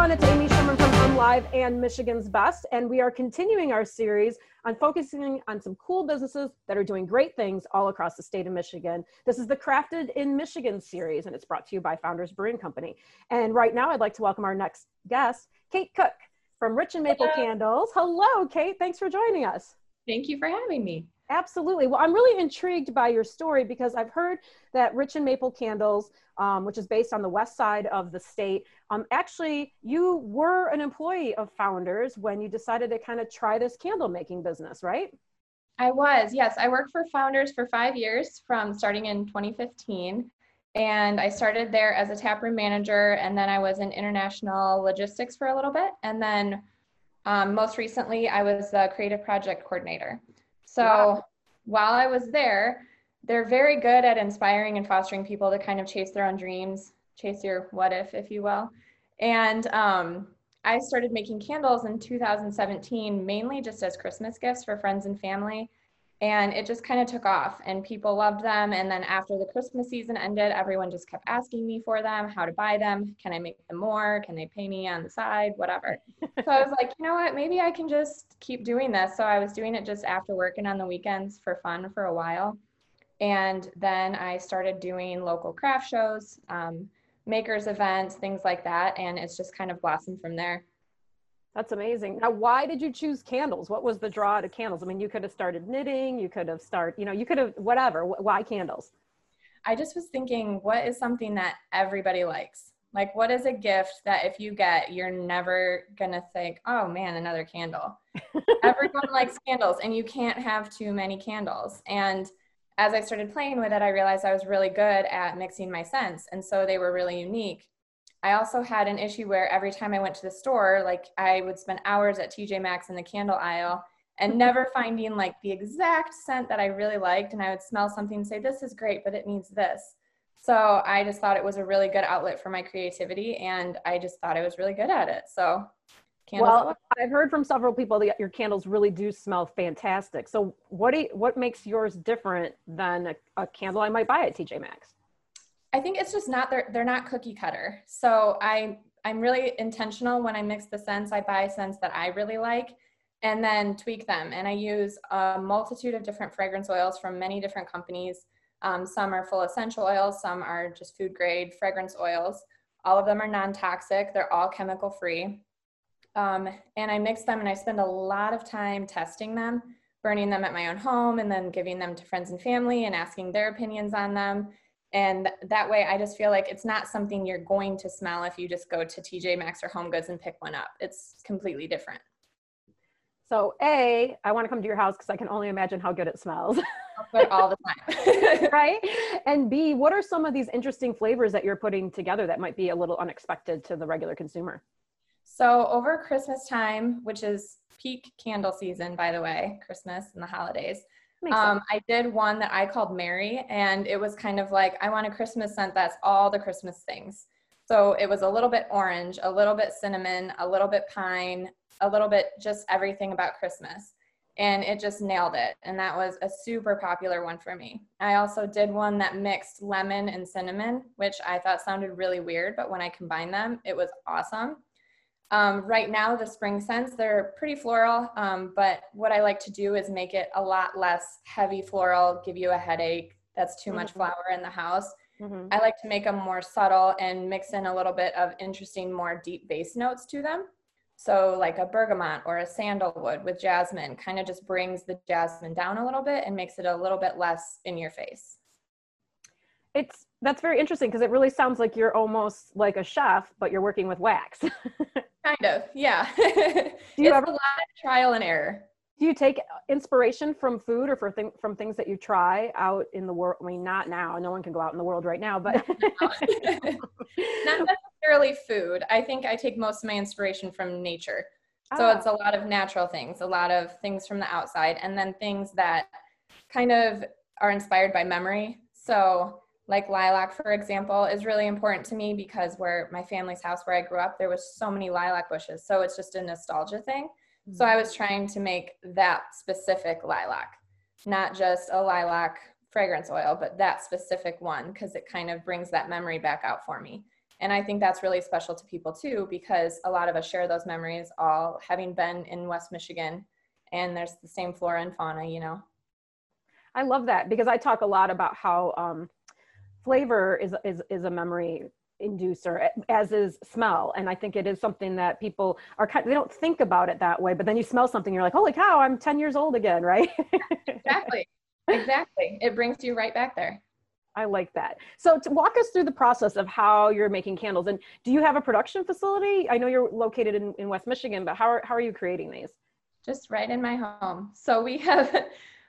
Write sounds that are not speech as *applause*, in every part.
everyone. It's Amy Sherman from MLive and Michigan's Best, and we are continuing our series on focusing on some cool businesses that are doing great things all across the state of Michigan. This is the Crafted in Michigan series, and it's brought to you by Founders Brewing Company. And right now, I'd like to welcome our next guest, Kate Cook from Rich and Maple Hello. Candles. Hello, Kate. Thanks for joining us. Thank you for having me. Absolutely. Well, I'm really intrigued by your story because I've heard that Rich and Maple Candles, um, which is based on the west side of the state, um, actually, you were an employee of Founders when you decided to kind of try this candle making business, right? I was, yes. I worked for Founders for five years from starting in 2015. And I started there as a taproom manager, and then I was in international logistics for a little bit. And then um, most recently, I was the creative project coordinator. So wow. while I was there, they're very good at inspiring and fostering people to kind of chase their own dreams, chase your what if, if you will. And um, I started making candles in 2017, mainly just as Christmas gifts for friends and family. And it just kind of took off, and people loved them. And then after the Christmas season ended, everyone just kept asking me for them, how to buy them. Can I make them more? Can they pay me on the side? Whatever. *laughs* so I was like, you know what? Maybe I can just keep doing this. So I was doing it just after working on the weekends for fun for a while. And then I started doing local craft shows. Um, makers events, things like that. And it's just kind of blossomed from there. That's amazing. Now, why did you choose candles? What was the draw to candles? I mean, you could have started knitting, you could have started, you know, you could have whatever. Why candles? I just was thinking, what is something that everybody likes? Like, what is a gift that if you get, you're never going to think, oh man, another candle? *laughs* Everyone likes candles, and you can't have too many candles. And as I started playing with it, I realized I was really good at mixing my scents. And so they were really unique. I also had an issue where every time I went to the store, like I would spend hours at TJ Maxx in the candle aisle and mm-hmm. never finding like the exact scent that I really liked. And I would smell something and say, this is great, but it needs this. So I just thought it was a really good outlet for my creativity. And I just thought I was really good at it. So Candles well, I've heard from several people that your candles really do smell fantastic. So what do you, what makes yours different than a, a, candle I might buy at TJ Maxx? I think it's just not they're they're not cookie cutter. So I I'm really intentional when I mix the scents. I buy scents that I really like and then tweak them. And I use a multitude of different fragrance oils from many different companies. Um, some are full essential oils, some are just food grade fragrance oils. All of them are non toxic, they're all chemical free. Um, and I mix them and I spend a lot of time testing them, burning them at my own home, and then giving them to friends and family and asking their opinions on them. And that way, I just feel like it's not something you're going to smell if you just go to TJ Maxx or Home Goods and pick one up. It's completely different. So, A, I want to come to your house because I can only imagine how good it smells. all the time. *laughs* *laughs* right? And B, what are some of these interesting flavors that you're putting together that might be a little unexpected to the regular consumer? So over Christmas time, which is peak candle season, by the way, Christmas and the holidays, um, I did one that I called Mary, and it was kind of like I want a Christmas scent that's all the Christmas things. So it was a little bit orange, a little bit cinnamon, a little bit pine, a little bit just everything about Christmas. And it just nailed it. And that was a super popular one for me. I also did one that mixed lemon and cinnamon, which I thought sounded really weird, but when I combined them, it was awesome. Um, right now, the spring scents, they're pretty floral, um, but what I like to do is make it a lot less heavy floral, give you a headache. That's too mm-hmm. much flower in the house. Mm-hmm. I like to make them more subtle and mix in a little bit of interesting, more deep base notes to them. So, like a bergamot or a sandalwood with jasmine kind of just brings the jasmine down a little bit and makes it a little bit less in your face. It's that's very interesting because it really sounds like you're almost like a chef, but you're working with wax. *laughs* Kind of, yeah. *laughs* do you it's ever, a lot of trial and error. Do you take inspiration from food or for th- from things that you try out in the world? I mean, not now. No one can go out in the world right now, but *laughs* not necessarily food. I think I take most of my inspiration from nature. So ah. it's a lot of natural things, a lot of things from the outside, and then things that kind of are inspired by memory. So like lilac for example is really important to me because where my family's house where i grew up there was so many lilac bushes so it's just a nostalgia thing mm-hmm. so i was trying to make that specific lilac not just a lilac fragrance oil but that specific one because it kind of brings that memory back out for me And I think that's really special to people too, because a lot of us share those memories all having been in West Michigan and there's the same flora and fauna, you know. I love that because I talk a lot about how um, flavor is, is, is a memory inducer as is smell and i think it is something that people are kind of, they don't think about it that way but then you smell something you're like holy cow i'm 10 years old again right exactly exactly it brings you right back there I like that. So to walk us through the process of how you're making candles and do you have a production facility? I know you're located in, in West Michigan, but how are, how are you creating these? Just right in my home. So we have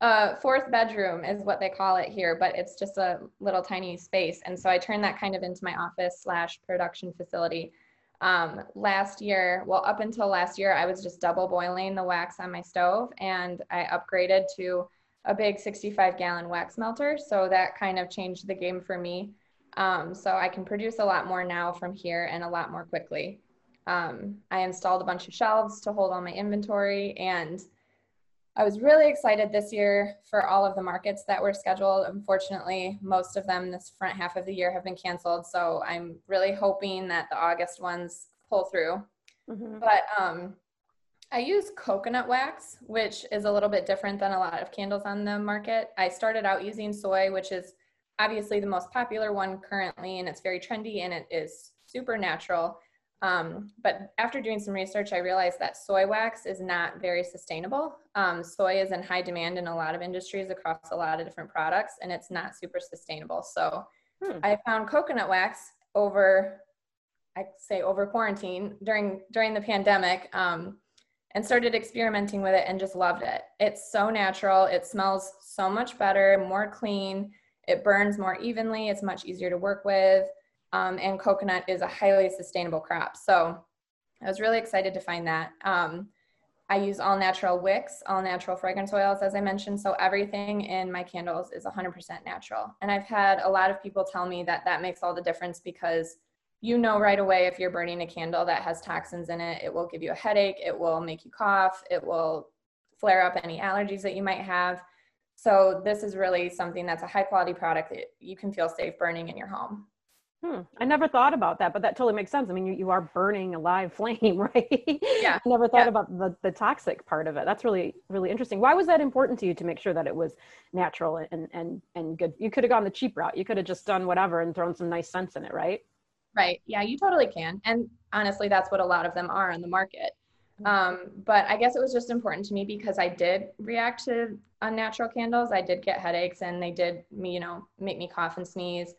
a fourth bedroom is what they call it here, but it's just a little tiny space. And so I turned that kind of into my office slash production facility. Um, last year, well, up until last year, I was just double boiling the wax on my stove and I upgraded to a big 65 gallon wax melter. So that kind of changed the game for me. Um, so I can produce a lot more now from here and a lot more quickly. Um, I installed a bunch of shelves to hold all my inventory and I was really excited this year for all of the markets that were scheduled. Unfortunately, most of them this front half of the year have been canceled. So I'm really hoping that the August ones pull through. Mm-hmm. But um, I use coconut wax, which is a little bit different than a lot of candles on the market. I started out using soy, which is obviously the most popular one currently, and it's very trendy and it is super natural. Um, but after doing some research, I realized that soy wax is not very sustainable. Um, soy is in high demand in a lot of industries across a lot of different products, and it's not super sustainable. So hmm. I found coconut wax over, I say over quarantine during during the pandemic. Um, and started experimenting with it and just loved it. It's so natural. It smells so much better, more clean. It burns more evenly. It's much easier to work with. Um, and coconut is a highly sustainable crop. So I was really excited to find that. Um, I use all natural wicks, all natural fragrance oils, as I mentioned. So everything in my candles is 100% natural. And I've had a lot of people tell me that that makes all the difference because you know right away if you're burning a candle that has toxins in it, it will give you a headache, it will make you cough, it will flare up any allergies that you might have. So this is really something that's a high quality product that you can feel safe burning in your home. Hmm. I never thought about that, but that totally makes sense. I mean, you, you are burning a live *laughs* flame, right? Yeah. Never thought yeah. about the, the toxic part of it. That's really, really interesting. Why was that important to you to make sure that it was natural and, and, and good? You could have gone the cheap route. You could have just done whatever and thrown some nice scents in it, right? Right. Yeah, you totally can. And honestly, that's what a lot of them are on the market. Mm-hmm. Um, but I guess it was just important to me because I did react to unnatural candles. I did get headaches and they did me, you know, make me cough and sneeze.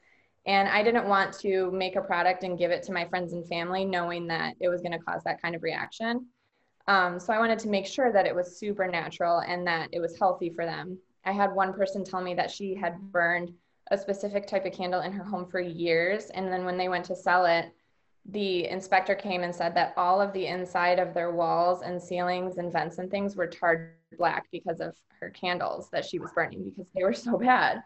And I didn't want to make a product and give it to my friends and family knowing that it was going to cause that kind of reaction. Um, so I wanted to make sure that it was super natural and that it was healthy for them. I had one person tell me that she had burned a specific type of candle in her home for years. And then when they went to sell it, the inspector came and said that all of the inside of their walls and ceilings and vents and things were tarred black because of her candles that she was burning because they were so bad.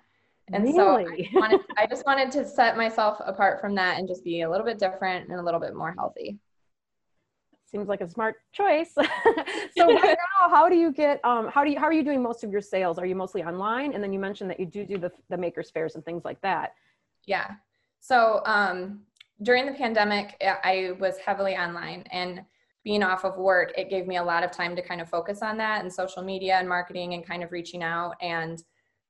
And really? so I, wanted, *laughs* I just wanted to set myself apart from that and just be a little bit different and a little bit more healthy seems like a smart choice. *laughs* so right *laughs* now, how do you get, um, how do you, how are you doing most of your sales? Are you mostly online? And then you mentioned that you do do the, the makers fairs and things like that. Yeah. So um, during the pandemic, I was heavily online and being off of work, it gave me a lot of time to kind of focus on that and social media and marketing and kind of reaching out and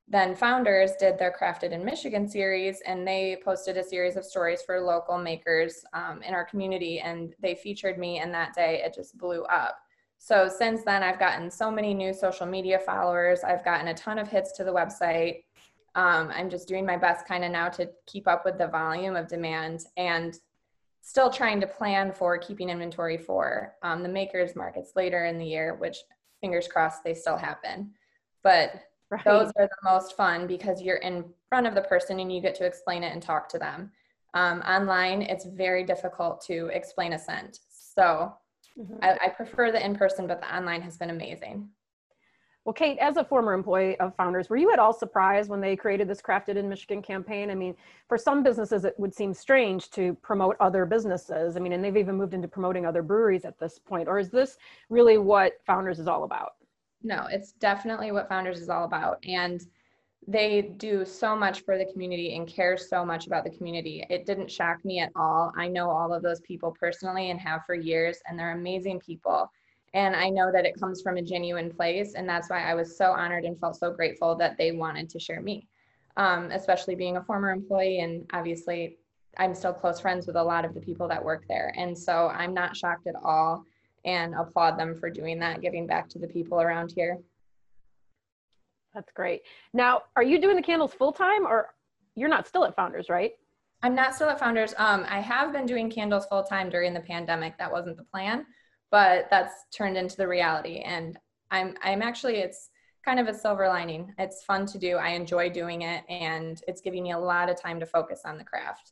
then founders did their crafted in michigan series and they posted a series of stories for local makers um, in our community and they featured me and that day it just blew up. So since then i've gotten so many new social media followers. I've gotten a ton of hits to the website. Um, i'm just doing my best kind of now to keep up with the volume of demand and still trying to plan for keeping inventory for um, the makers markets later in the year which fingers crossed they still happen. But Right. Those are the most fun because you're in front of the person and you get to explain it and talk to them. Um, online, it's very difficult to explain a scent. So mm-hmm. I, I prefer the in person, but the online has been amazing. Well, Kate, as a former employee of Founders, were you at all surprised when they created this Crafted in Michigan campaign? I mean, for some businesses, it would seem strange to promote other businesses. I mean, and they've even moved into promoting other breweries at this point. Or is this really what Founders is all about? No, it's definitely what Founders is all about. And they do so much for the community and care so much about the community. It didn't shock me at all. I know all of those people personally and have for years, and they're amazing people. And I know that it comes from a genuine place. And that's why I was so honored and felt so grateful that they wanted to share me, um, especially being a former employee. And obviously, I'm still close friends with a lot of the people that work there. And so I'm not shocked at all and applaud them for doing that, giving back to the people around here. That's great. Now, are you doing the candles full time or you're not still at Founders, right? I'm not still at Founders. Um, I have been doing candles full time during the pandemic. That wasn't the plan, but that's turned into the reality. And I'm I'm actually it's kind of a silver lining. It's fun to do. I enjoy doing it, and it's giving me a lot of time to focus on the craft.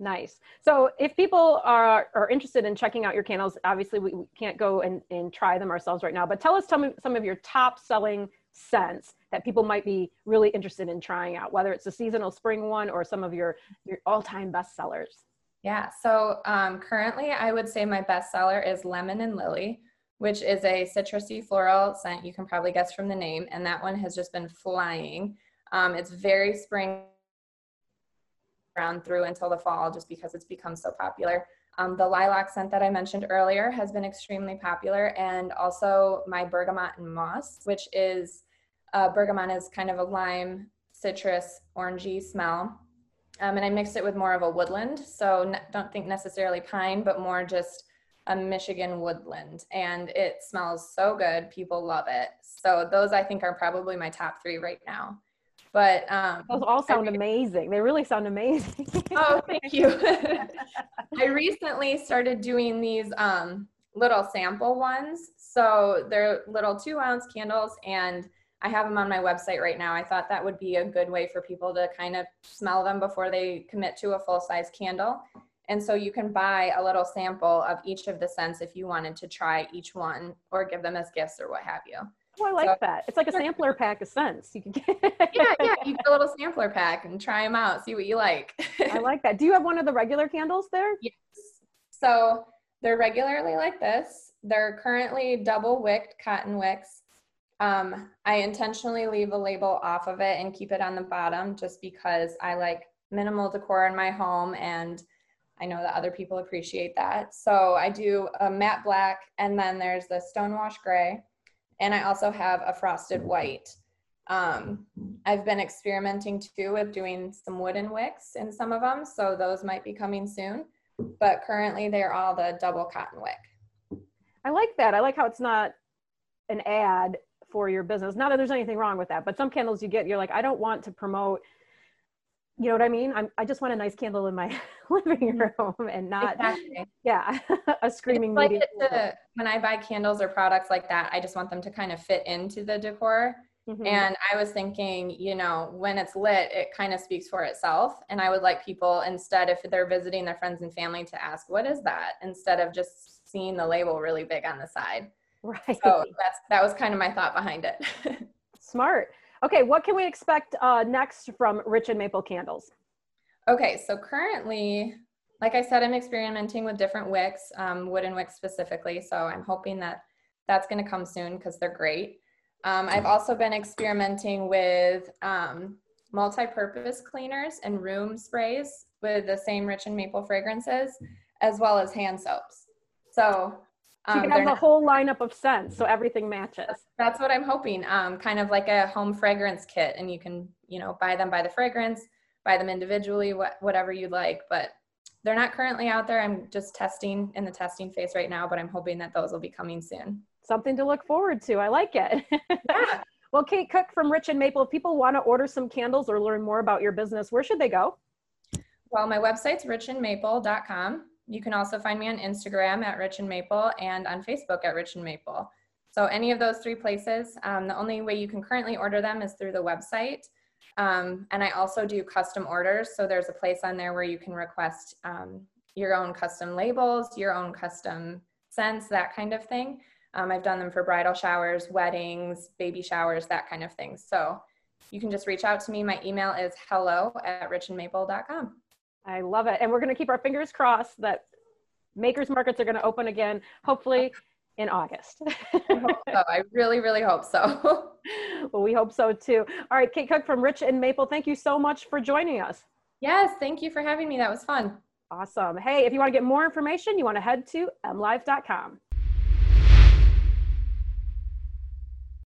Nice. So if people are, are interested in checking out your candles, obviously we, we can't go and, and try them ourselves right now, but tell us some, some of your top selling scents that people might be really interested in trying out, whether it's a seasonal spring one or some of your, your all-time best sellers. Yeah, so um, currently I would say my best seller is Lemon and Lily, which is a citrusy floral scent. You can probably guess from the name, and that one has just been flying. Um, it's very spring around through until the fall just because it's become so popular. Um, the lilac scent that I mentioned earlier has been extremely popular, and also my bergamot and moss, which is uh, bergamot is kind of a lime, citrus, orangey smell. Um, and I mixed it with more of a woodland, so don't think necessarily pine, but more just a Michigan woodland. And it smells so good. People love it. So those I think are probably my top three right now. But um, those all sound I, amazing. They really sound amazing. oh, thank you. *laughs* I recently started doing these um, little sample ones. So they're little two ounce candles and I have them on my website right now. I thought that would be a good way for people to kind of smell them before they commit to a full size candle. And so you can buy a little sample of each of the scents if you wanted to try each one or give them as gifts or what have you. Oh, I like so, that. It's like a sampler pack of scents. You can get. yeah, yeah. *laughs* You get a little sampler pack and try them out. See what you like. I *laughs* like that. Do you have one of the regular candles there? Yes. So they're regularly like this. They're currently double wicked cotton wicks. Um, I intentionally leave a label off of it and keep it on the bottom just because I like minimal decor in my home and I know that other people appreciate that. So I do a matte black and then there's the stonewash gray and I also have a frosted white. Um, I've been experimenting too with doing some wooden wicks in some of them, so those might be coming soon. But currently, they're all the double cotton wick. I like that. I like how it's not an ad for your business. Not that there's anything wrong with that, but some candles you get, you're like, I don't want to promote you know what I mean? I'm, I just want a nice candle in my *laughs* living mm-hmm. room and not, exactly. *laughs* yeah, *laughs* a screaming like to, when I buy candles or products like that, I just want them to kind of fit into the decor. Mm-hmm. And I was thinking, you know, when it's lit, it kind of speaks for itself. And I would like people instead, if they're visiting their friends and family, to ask, what is that? Instead of just seeing the label really big on the side. Right. So that's, that was kind of my thought behind it. Smart. Okay, what can we expect uh, next from Rich and Maple Candles? Okay, so currently, like I said, I'm experimenting with different wicks, um, wooden wicks specifically. So I'm hoping that that's going to come soon because they're great. Um, I've also been experimenting with um, multi-purpose cleaners and room sprays with the same Rich and Maple fragrances, as well as hand soaps. So um, you can have the whole lineup of scents, so everything matches. That's what I'm hoping. Um, kind of like a home fragrance kit, and you can, you know, buy them by the fragrance, buy them individually, what, whatever you'd like. But they're not currently out there. I'm just testing in the testing phase right now, but I'm hoping that those will be coming soon. Something to look forward to. I like it. Yeah. *laughs* well, Kate Cook from Rich and Maple, if people want to order some candles or learn more about your business, where should they go? Well, my website's richandmaple.com. You can also find me on Instagram at Rich and Maple and on Facebook at Rich and Maple. So any of those three places, um, the only way you can currently order them is through the website. Um, and I also do custom orders. So there's a place on there where you can request um, your own custom labels, your own custom scents, that kind of thing. Um, I've done them for bridal showers, weddings, baby showers, that kind of thing. So you can just reach out to me. My email is hello at richandmaple.com. I love it. And we're going to keep our fingers crossed that makers markets are going to open again, hopefully in August. I, so. I really, really hope so. *laughs* well, we hope so too. All right, Kate Cook from Rich and Maple, thank you so much for joining us. Yes, thank you for having me. That was fun. Awesome. Hey, if you want to get more information, you want to head to mlive.com.